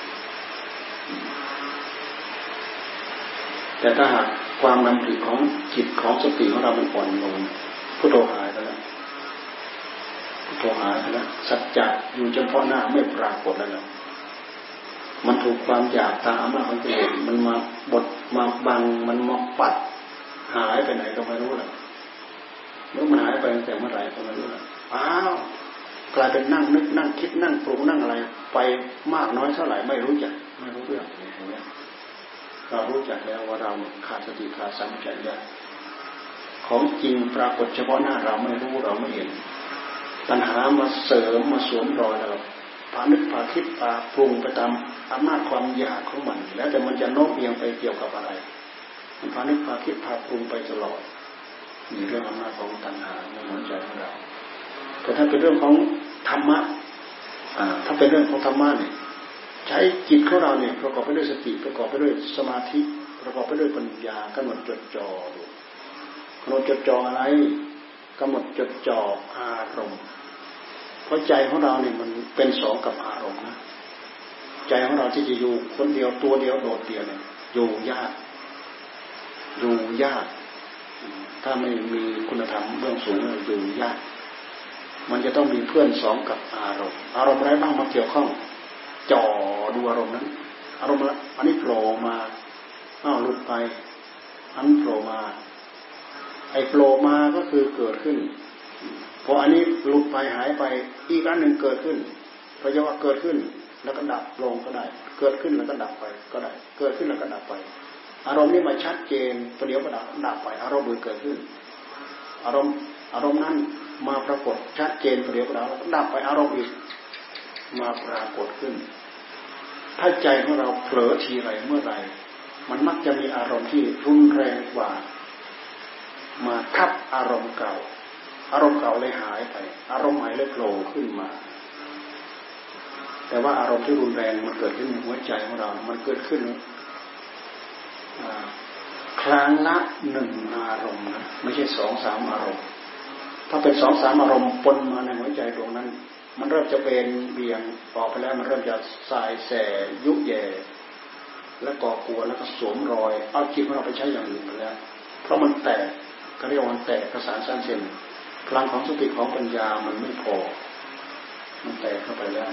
แต่ถ้าหากความนำผิดของจิตของสติของเรามันอ่อนลงพุทโธหายไปแล้วพุทโธหายไปแล้วสัจจะอยู่เฉพาะหน้าไม่ปรากฏแล้วมันถูกความอยากตามอำนาจของกิเลสมันมาบดมาบังมันมาปัด หายไปไหนก็ไม่รู้ลยเมื่อมันหายไปตั้งแต่เมื่อไหร่ก็ไม่รู้ละอ้าวกลายเป็นนั่งนึกนั่งคิดนั่งปรุงนั่งอะไร ไปมากน้อยเท่าไหร่ไม่รู้จักไม่รู้เรื่องเรารู้จักแล้วว่าเราขาดสติขาดสัมปชัญญะของจริงปรากฏเฉพาะหน้าเราไม่รู้เราไม่เห็นปัญหามาเสริมมาสวมรอยเราพานึกพาคิดพาปรุงไปตามอำนาจความอยากของมัน แล้วแต่มันจะโน้มเอียงไปเกี่ยวกับอะไร มันพานึกพาคิดพาปรุงไปตลอดมีเรื่องอำนาจของตัณหาในหัวใจของเรา แต่ถ้าเป็นเรื่องของธรรมะถ้าเป็นเรื่องของธรรมะเนี่ยใช้จิตของเราเนี่ยประกอบไปด้วยสติประกอบไปด้วยสมาธิ ประกอบไปด้วยปัญญากำหนดจดจ่อกำหนดจดจ่ออะไรกำหนดจดจ่ออารมณ์ เพราะใจของเราเนี่ยมันเป็นสองกับอารมณ์นะใจของเราที่จะอยู่คนเดียวตัวเดียวโดดเดี่ยวเนี่ยอยู่ยาก อยู่ยาก ถ้าไม่มีคุณธรรมเบื้องสูงอยู่ยาก มันจะต้องมีเพื่อนสองกับอารมณ์ อารมณ์อะไรบ้างมาเกี่ยวข้องจ่อดูอารมณ์นั้นอารมณ์อันนี้โผล่มาอ้าวหลุดไป อันโผล่มา ไอ้โผล่มาก็คือเกิดขึ้นพออันนี้หลุดไปหายไปอีกอันหนึ่งเกิดขึ้นพราว่าเกิดขึ้นแล้วก็ดับลงก็ได้ เกิดขึ้นแล้วก็ดับไปก็ได้ เกิดขึ้นแล้วก็ดับไป อารมณ์นี้มาชัดเจนประเดี๋ยวก็ดับดับไป อารมณ์อื่นเกิดขึ้น อารมณ์อารมณ์นั้นมาปรากฏชัดเจนประเดี๋ยวก็ดับดับไปอารมณ์อีกมาปรากฏขึ้น ถ้าใจของเราเผลอทีไรเมื่อไรมันมักจะมีอารมณ์ที่รุนแรงกว่า มาทับอารมณ์เก่า อารมณ์เก่าเลยหายไป อารมณ์ใหม่เลยโผล่ขึ้นมา แต่ว่าอารมณ์ที่รุนแรงมันเกิดขึ้นในหัวใจของเรา มันเกิดขึ้น ครั้งละหนึ่งอารมณ์นะไม่ใช่สองสามอารมณ์ ถ้าเป็นสองสามอารมณ์ปนมาในหัวใจดวงนั้น มันเริ่มจะเป็นเบี่ยงออกไปแล้วมันเริ่มจะสายแสยุแย่แล้วก่อกลัวแล้วก็สวมรอยเอาจิตของเราไปใช้อย่างอื่นไปแล้ว เพราะมันแตกก็เรียกว่ามันแตกกระสานสั้นเส้นพลังของสติของปัญญามันไม่พอ มันแตกเข้าไปแล้ว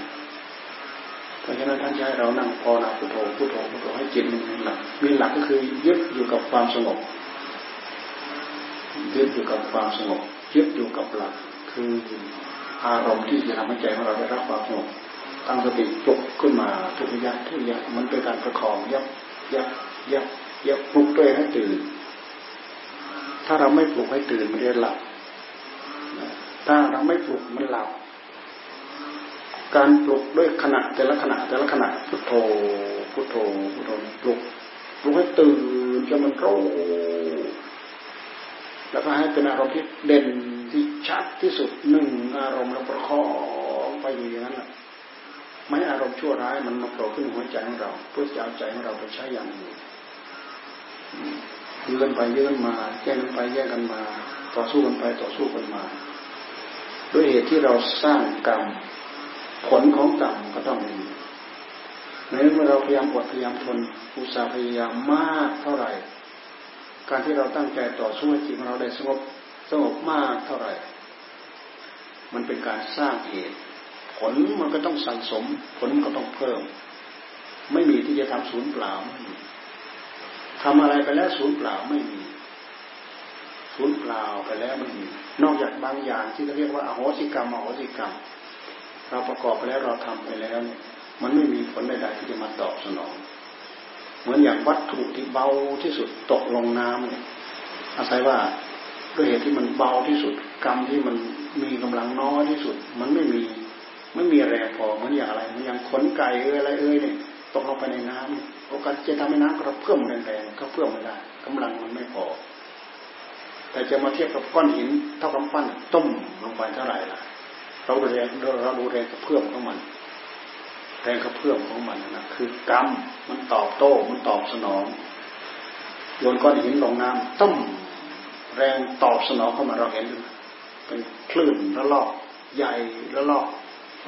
เพราะฉะนั้นท่านใช้เรานั่งพอนาพุทโธพุทโธพุทโธให้จิตมันมีหลักมีหลักก็คือยึดอยู่กับความสงบยึดอยู่กับความสงบยึดอยู่กับหลัก คืออารมณ์ที่จะทำให้ใจของเราได้รับความสงบตั้งสติปลุกขึ้นมาทุกอย่ทุกอย่งมันเป็นการประคองยับยับยับยับปลุกตัวเองให้ตื่น ถ้าเราไม่ปลุกให้ตื่นมันจะหลับถ้าเราไม่ปลุกมันหลับ การปลุกด้วยขณะแต่ละขณะแต่ละขณะพุทโธพุทโธพุทโธปลุกปลุกให้ตื่นจนมันรู้แล้วก็ให้เป็นอารมณ์ที่เด่นที่ชัดที่สุดหนึ่งอารมณ์เราประคองไปอยู่อย่างนั้นแหละไม่อารมณ์ชั่วร้ายมันมาโผล่ขึ้นหัวใจของเราเพื่อจะเอาใจของเราไปใช้อย่างอื่นยืนไปยืนมาแย่งกันไปแย่งกันมา ต่อสู้กันไปต่อสู้กันมา ด้วยเหตุที่เราสร้างกรรม ผลของกรรมก็ต้องมีในเมื่อเราพยายามอดพยายามทนอุตสาห์พยายามมากเท่าไหร่ การที่เราตั้งใจต่อสู้ให้จิตของเราได้สงบสงบมากเท่าไหร่ มันเป็นการสร้างเหตุผลมันก็ต้องสั่งสม ผลก็ต้องเพิ่ม ไม่มีที่จะทำศูนย์เปล่าไม่มีทำอะไรไปแล้วศูนย์เปล่าไม่มีศูนย์เปล่าไปแล้วไม่มีนอกจากบางอย่างที่เขาเรียกว่าอโหสิกรรมอโหสิกรรม เราประกอบไปแล้วเราทำไปแล้วเนี่ยมันไม่มีผลใดๆที่จะมาตอบสนอง เหมือนอย่างวัตถุที่เบาที่สุดตกลงน้ำเนี่ยอาศัยว่าด้วยเหตุที่มันเบาที่สุด กรรมที่มันมีกำลังน้อยที่สุด มันไม่มีไม่มีแรงพอเหมือนอย่างอะไรเหมือนอย่างขนไก่เอ้ยอะไรเอ้ยเนี่ยตกลงไปในน้ำโอกาสจะทำให้น้ำกระเพื่อมแรงๆก็เพื่อมไม่ได้กำลังมันไม่พอ แต่จะมาเทียบกับก้อนหินเท่ากับปั้นต้มลงไปเท่าไหร่ล่ะ เราดูแรงเราดูแรงกระเพื่อมของมันแรงกระเพื่อมของมันนะคือกรรมมันตอบโต้มันตอบสนองโยนก้อนหินลงน้ำต้มแรงตอบสนองเข้ามาเราเห็นเป็นคลื่นระลอกใหญ่ระลอก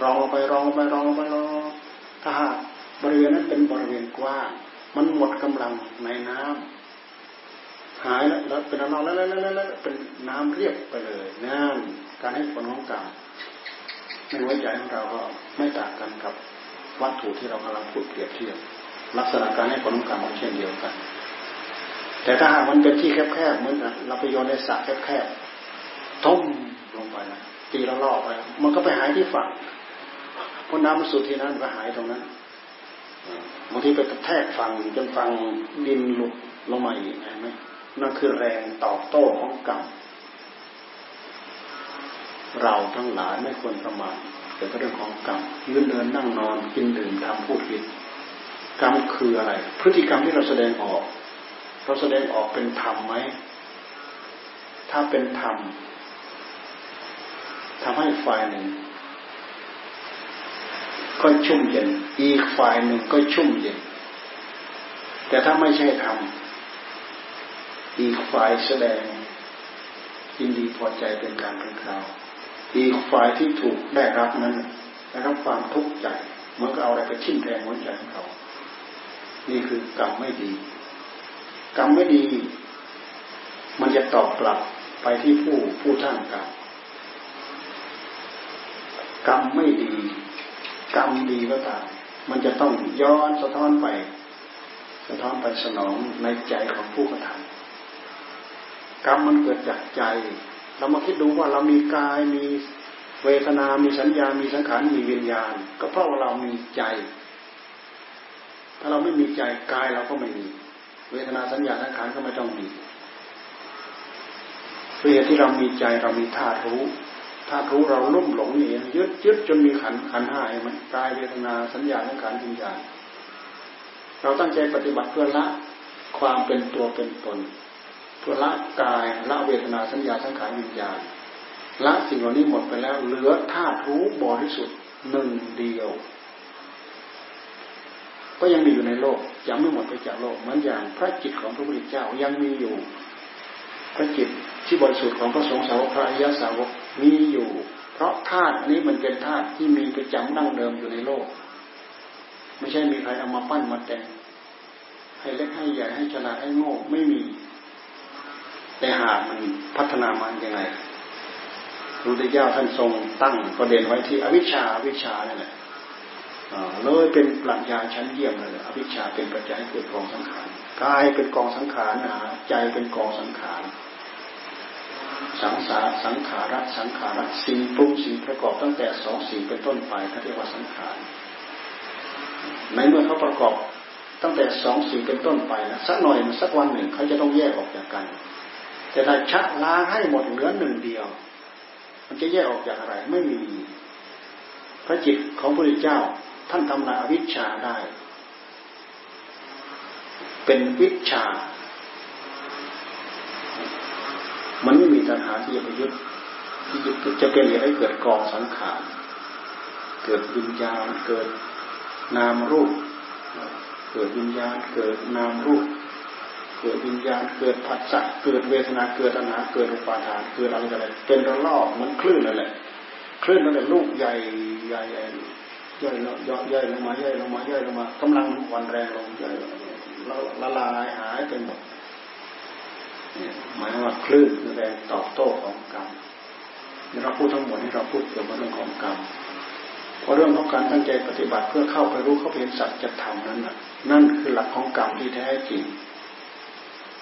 รองไปรองไปรองไปรองถ้าหากบริเวณนั้นเป็นบริเวณกว้างมันหมดกำลังในน้ำหายแล้วแล้วเป็นน้ำแล้วแล้วแล้วแล้วเป็นน้ำเรียบไปเลยนั่นการให้ผลของกรรม ในหัวใจของเราก็ไม่ต่างกันกับวัตถุที่เรากำลังพูดเปรียบเทียบลักษณะการให้ผลของกรรมเช่นเดียวกัน แต่ถ้าหากมันเป็นที่แคบๆเหมือนเราไปโยนในสระแคบๆต้มลงไปนะตีละลอกไปมันก็ไปหายที่ฝั่งเพราะน้ำมันสุดที่นั้นก็หายตรงนั้นบางทีไปกระแทกฟังจนฟังดินหลุดลงมาอีกเห็นไหมนั่นคือแรงตอบโต้ของกรรม เราทั้งหลายไม่ควรประมาทเกี่ยวกับเรื่องของกรรมยืนเดินนั่งนอนกินดื่มทำพูดคิดกรรมคืออะไร พฤติกรรมที่เราแสดงออก เราแสดงออกเป็นธรรมไหมถ้าเป็นธรรมทำให้ฝ่ายหนึ่ง ก็ชุ่มเย็น อีกฝ่ายหนึ่งก็ชุ่มเย็น แต่ถ้าไม่ใช่ทำอีกฝ่ายแสดงยินดีพอใจเป็นการเป็นคราว อีกฝ่ายที่ถูกได้รับนั้นได้รับความทุกข์ใจเหมือนกับเอาอะไรไปทิ่มแทงหัวใจของเขา นี่คือกรรมไม่ดี กรรมไม่ดี มันจะตอบกลับไปที่ผู้ผู้ท่านกรรมกรรมไม่ดี กรรมดีก็ตามมันจะต้องย้อนสะท้อนไป สะท้อนไปสนองในใจของผู้กระทำกรรมมันเกิดจากใจ เรามาคิดดูว่าเรามีกายมีเวทนา มีสัญญา มีสังขาร มีวิญญาณ ก็เพราะว่าเรามีใจ ถ้าเราไม่มีใจกายเราก็ไม่มี เวทนาสัญญาสังขารก็ไม่ต้องมีเพื่อที่เรามีใจเรามีธาตุรู้ถ้ารู้เราลุ่มหลงนี่ยึดยึดจนมีขันขันห้าเห็นไหมกายเวทนาสัญญาและขันวิญญาณเราตั้งใจปฏิบัติเพื่อละความเป็นตัวเป็นตน พื่อละกายละเวทนาสัญญาสังขารวิญญาณละสิ่งเหล่านี้หมดไปแล้ว เหลือธาตุรู้บริสุทธิ์หนึ่งเดียว ก็ยังมีอยู่ในโลกยังไม่หมดไปจากโลกเหมือนอย่างพระจิตของพระพุทธเจ้ายังมีอยู่ พระจิตที่บริสุทธิ์ของพระสงฆ์สาวกพระอริยสาวกมีอยู่ เพราะธาตุนี้มันเป็นธาตุที่มีประจำดั้งเดิมอยู่ในโลก ไม่ใช่มีใครเอามาปั้นมาแต่งให้เล็กให้ใหญ่ให้ฉลาดให้โง่ไม่มี แต่หากมันพัฒนามันยังไงพระพุทธเจ้าท่านทรงตั้งประเด็นไว้ที่อวิชชาอวิชชานั่นแหละเลยเป็นปรัชญาชั้นเยี่ยมเลยอวิชชาเป็นปัจจัยให้เกิดกองสังขารกายเป็นกองสังขารนะใจเป็นกองสังขารสังสารสังขารสังขารสิ่งปรุงสิ่งประกอบตั้งแต่สองสิ่งเป็นต้นไปเขาเรียกว่าสังขารในเมื่อเขาประกอบตั้งแต่สองสิ่งเป็นต้นไปนะสักหน่อยสักวันหนึ่งเขาจะต้องแยกออกจากกัน แต่ถ้ชักล้างให้หมดเหลือหนึ่งเดียว มันจะแยกออกจากอะไรไม่มี พระจิตของพระพุทธเจ้าท่านทำลายอวิชชาได้ เป็นวิชา มันไม่มีตัณหาที่จะไปยึดที่จะเป็นเหตุให้เกิดกองสังขารเกิดวิญญาณเกิดนามรูป เกิดวิญญาณเกิดนามรูป เกิดวิญญาณเกิดผัสสะเกิดเวทนาเกิดตัณหาเกิดอุปาทานเกิดอะไรอะไรเป็นระลอกมันคลื่นนั่นแหละคลื่นนั่นแหละลูกใหญ่ใหญ่ใหญ่ย่อยย่อยย่อยลงมาย่อยลงมาย่อยลงมากำลังวันแรงลงย่อยละลายหายเป็นหมดหมายว่าคลื่นแรงตอบโต้ของกรรมเราพูดทั้งหมดที่เราพูดเกี่ยวกับเรื่องของกรรมเพราะเรื่องของการตั้งใจปฏิบัติเพื่อเข้าไปรู้เข้าไปเห็นสัจธรรมนั้นนั่นคือหลักของกรรมที่แท้จริง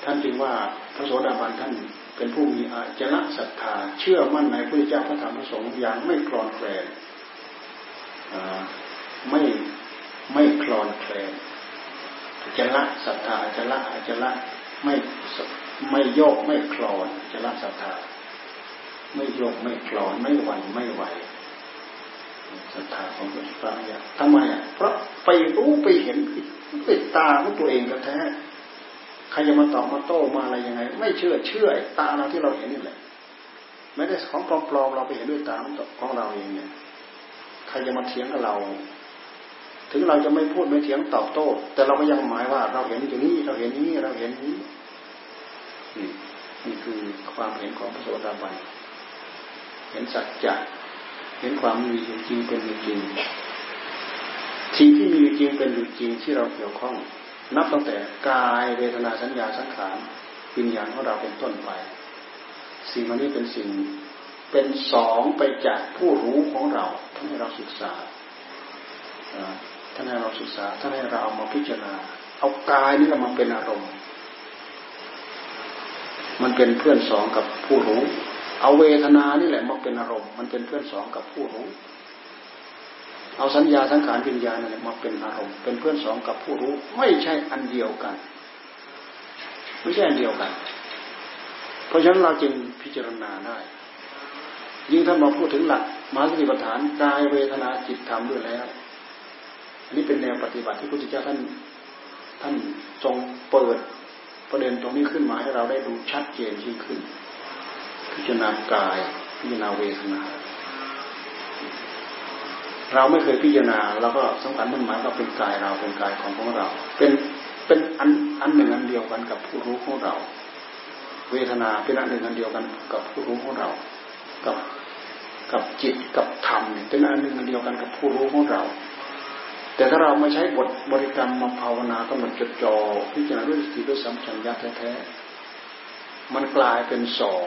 ท่านจึงว่าพระโสดาบันท่านเป็นผู้มีอาจนะศรัทธา เชื่อมั่นในพระเจ้าพระธรรมพระสงฆ์อย่างไม่คลอนแคลนไม่ไม่คลอนแคลนอจะละศรัทธาอจะละจะละไม่ไม่โยกไม่คลอนอจะละศรัทธา ไม่โยกไม่คลอนไม่หวั่นไม่ไหวศรัทธาของพระพุทธเจ้าทำไมอะเพราะไปรู้ไปเห็นติดตาของตัวเองแท้ ใครจะมาตอบมาโต้มาอะไรยังไง ไม่เชื่อเชื่อตาเราที่เราเห็นนี่แหละไม่ได้ของปลอมๆเราไปเห็นด้วยตาของเราเองเนี่ย ใครจะมาเถียงกับเรา ถึงเราจะไม่พูดไม่เถียงตอบโต้ แต่เราก็ยังหมายว่า เราเห็นอย่างนี้เราเห็นนี้เราเห็นนี้นี่นี่คือความเห็นของพระโสดาบันเห็นสัจจะเห็นความมีอยู่จริงเป็นอยู่จริงสิ่งที่มีอยู่จริงเป็นอยู่จริงที่เราเกี่ยวข้อง นับตั้งแต่กายเวทนาสัญญาสังขารวิญญาณของเราเป็นต้นไป สิ่งเหล่านี้เป็นสิ่งเป็นสองไปจากผู้รู้ของเราท่านให้เราศึกษาท่านให้เราศึกษาท่านให้เราเอามาพิจารณา เอากายนี่เรามาเป็นอารมณ์ มันเป็นเพื่อนสองกับผู้รู้ เอาเวทนานี่แหละมาเป็นอารมณ์ มันเป็นเพื่อนสองกับผู้รู้ เอาสัญญาสังขารวิญญาณนี่แหละมาเป็นอารมณ์ เป็นเพื่อนสองกับผู้รู้ ไม่ใช่อันเดียวกัน ไม่ใช่อันเดียวกัน เพราะฉะนั้นเราจึงพิจารณาได้ ยิ่งท่านมาพูดถึงหลักมหาสติปัฏฐานกายเวทนาจิตธรรมด้วยแล้ว อันนี้เป็นแนวปฏิบัติที่พระพุทธเจ้าท่านท่านทรงเปิดประเด็นตรงนี้ขึ้นมาให้เราได้ดูชัดเจนยิ่งขึ้น พิจารณากายพิจารณาเวทนา เราไม่เคยพิจารณาเราก็สำคัญมันหมายว่าเป็นกายเราเป็นกายของของเรา เป็นเป็นอันอันหนึ่งอันเดียวกันกับผู้รู้ของเรา เวทนาเป็นอันหนึ่งอันเดียวกันกับผู้รู้ของเรา กับกับจิตกับธรรมเป็นอันหนึ่งอันเดียวกันกับผู้รู้ของเรา แต่ถ้าเราไม่ใช้บทบริกรรมมาภาวนาก็มันจดจ่อพิจารณาด้วยสติด้วยสัมผัสญาแท้ๆมันกลายเป็นสอง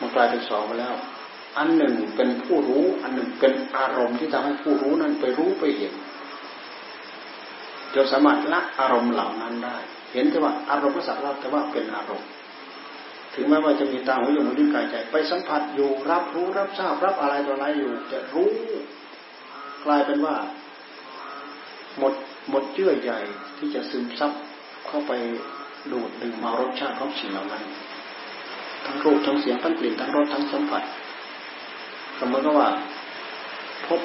มันกลายเป็นสองไปแล้ว อันหนึ่งเป็นผู้รู้ อันหนึ่งเป็นอารมณ์ที่ทำให้ผู้รู้นั้นไปรู้ไปเห็นจะสามารถละอารมณ์เหล่านั้นได้ เห็นแต่ว่าอารมณ์ก็สักว่าแต่ว่าเป็นอารมณ์ ถึงแม้ว่าจะมีตาหูจมูกลิ้นกายใจ ไปสัมผัสอยู่รับรู้รับทราบรับอะไรต่ออะไรอยู่ จะรู้กลายเป็นว่า หมดหมดเยื่อใหญ่ที่จะซึมซับเข้าไปดูดดึงมารสชาติของสิ่งเหล่านั้น ทั้งรูปทั้งเสียงทั้งกลิ่นทั้งรสทั้งสัมผัส สมมติว่า พบ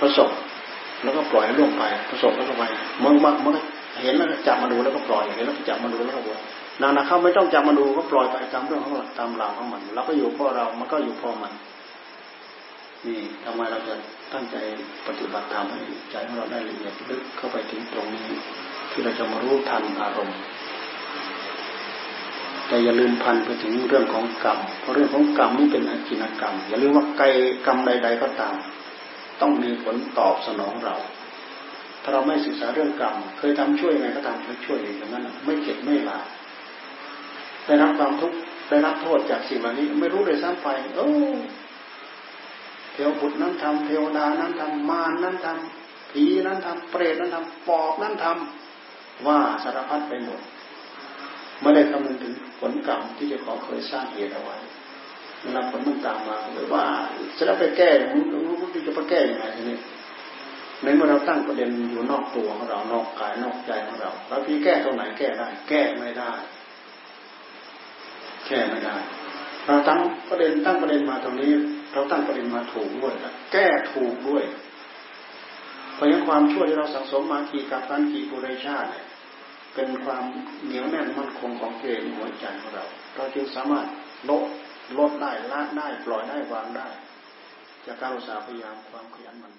ประสบ แล้วก็ปล่อยล่วงไปประสบแล้วก็ไปมันมันมันเห็นแล้วจับมาดูแล้วก็ปล่อยเห็นแล้วจับมาดูแล้วก็ปล่อยนานๆเข้าไม่ต้องจับมาดูก็ปล่อยไปตามเรื่องของตามราวของมันเราก็อยู่พอเรา มันก็อยู่พอมันนี่ทำไมเราจะตั้งใจปฏิบัติธรรมให้ใจของเราได้ละเอียดลึกเข้าไปถึงตรงนี้ ที่เราจะมารู้ทันอารมณ์ แต่อย่าลืมพันไปถึงเรื่องของกรรม เพราะเรื่องของกรรมนี่เป็นอจินกรรม อย่าลืมว่าไกลกรรมใด ๆ ก็ตาม ต้องมีผลตอบสนองเรา ถ้าเราไม่ศึกษาเรื่องกรรม เคยทำช่วยไงก็ทำช่วยอย่างนั้นไม่เข็ดไม่ลาได้รับความทุกข์ได้รับโทษจากสิ่งเหล่านี้ ไม่รู้เลยซ้ำไปโอ้เทวบุตรนั้นทำเทวดานั้นทำมารนั้นทำผีนั้นทำเปรตนั้นทำปอบนั้นทำว่าสารพัดไปหมด ไม่ได้คำนึงถึงผลกรรมที่จะขอเคยสร้างเหตุเอาไว้เวลาผลมันตามมาเลยว่าจะได้ไปแก้มึงมึงจะไปแก้ยังไงทีนี้ในเมื่อเราตั้งประเด็นอยู่นอกตัวของเรา นอกกายนอกใจของเรา แล้วพี่แก้ตรงไหนแก้ได้ แก้ไม่ได้ แก้ไม่ได้ เราตั้งประเด็นตั้งประเด็นมาตรงนี้ เราตั้งประเด็นมาถูกด้วยแก้ถูกด้วย เพราะยังความชั่วที่เราสะสมมากี่กับการกี่ปุริชาติเนี่ย เป็นความเหนียวแน่นมั่นคงของเกณฑ์หัวใจของเรา เราจึงสามารถลดลดได้ละได้ปล่อยได้วางได้ จากการอุตสาห์พยายามความขยันมัน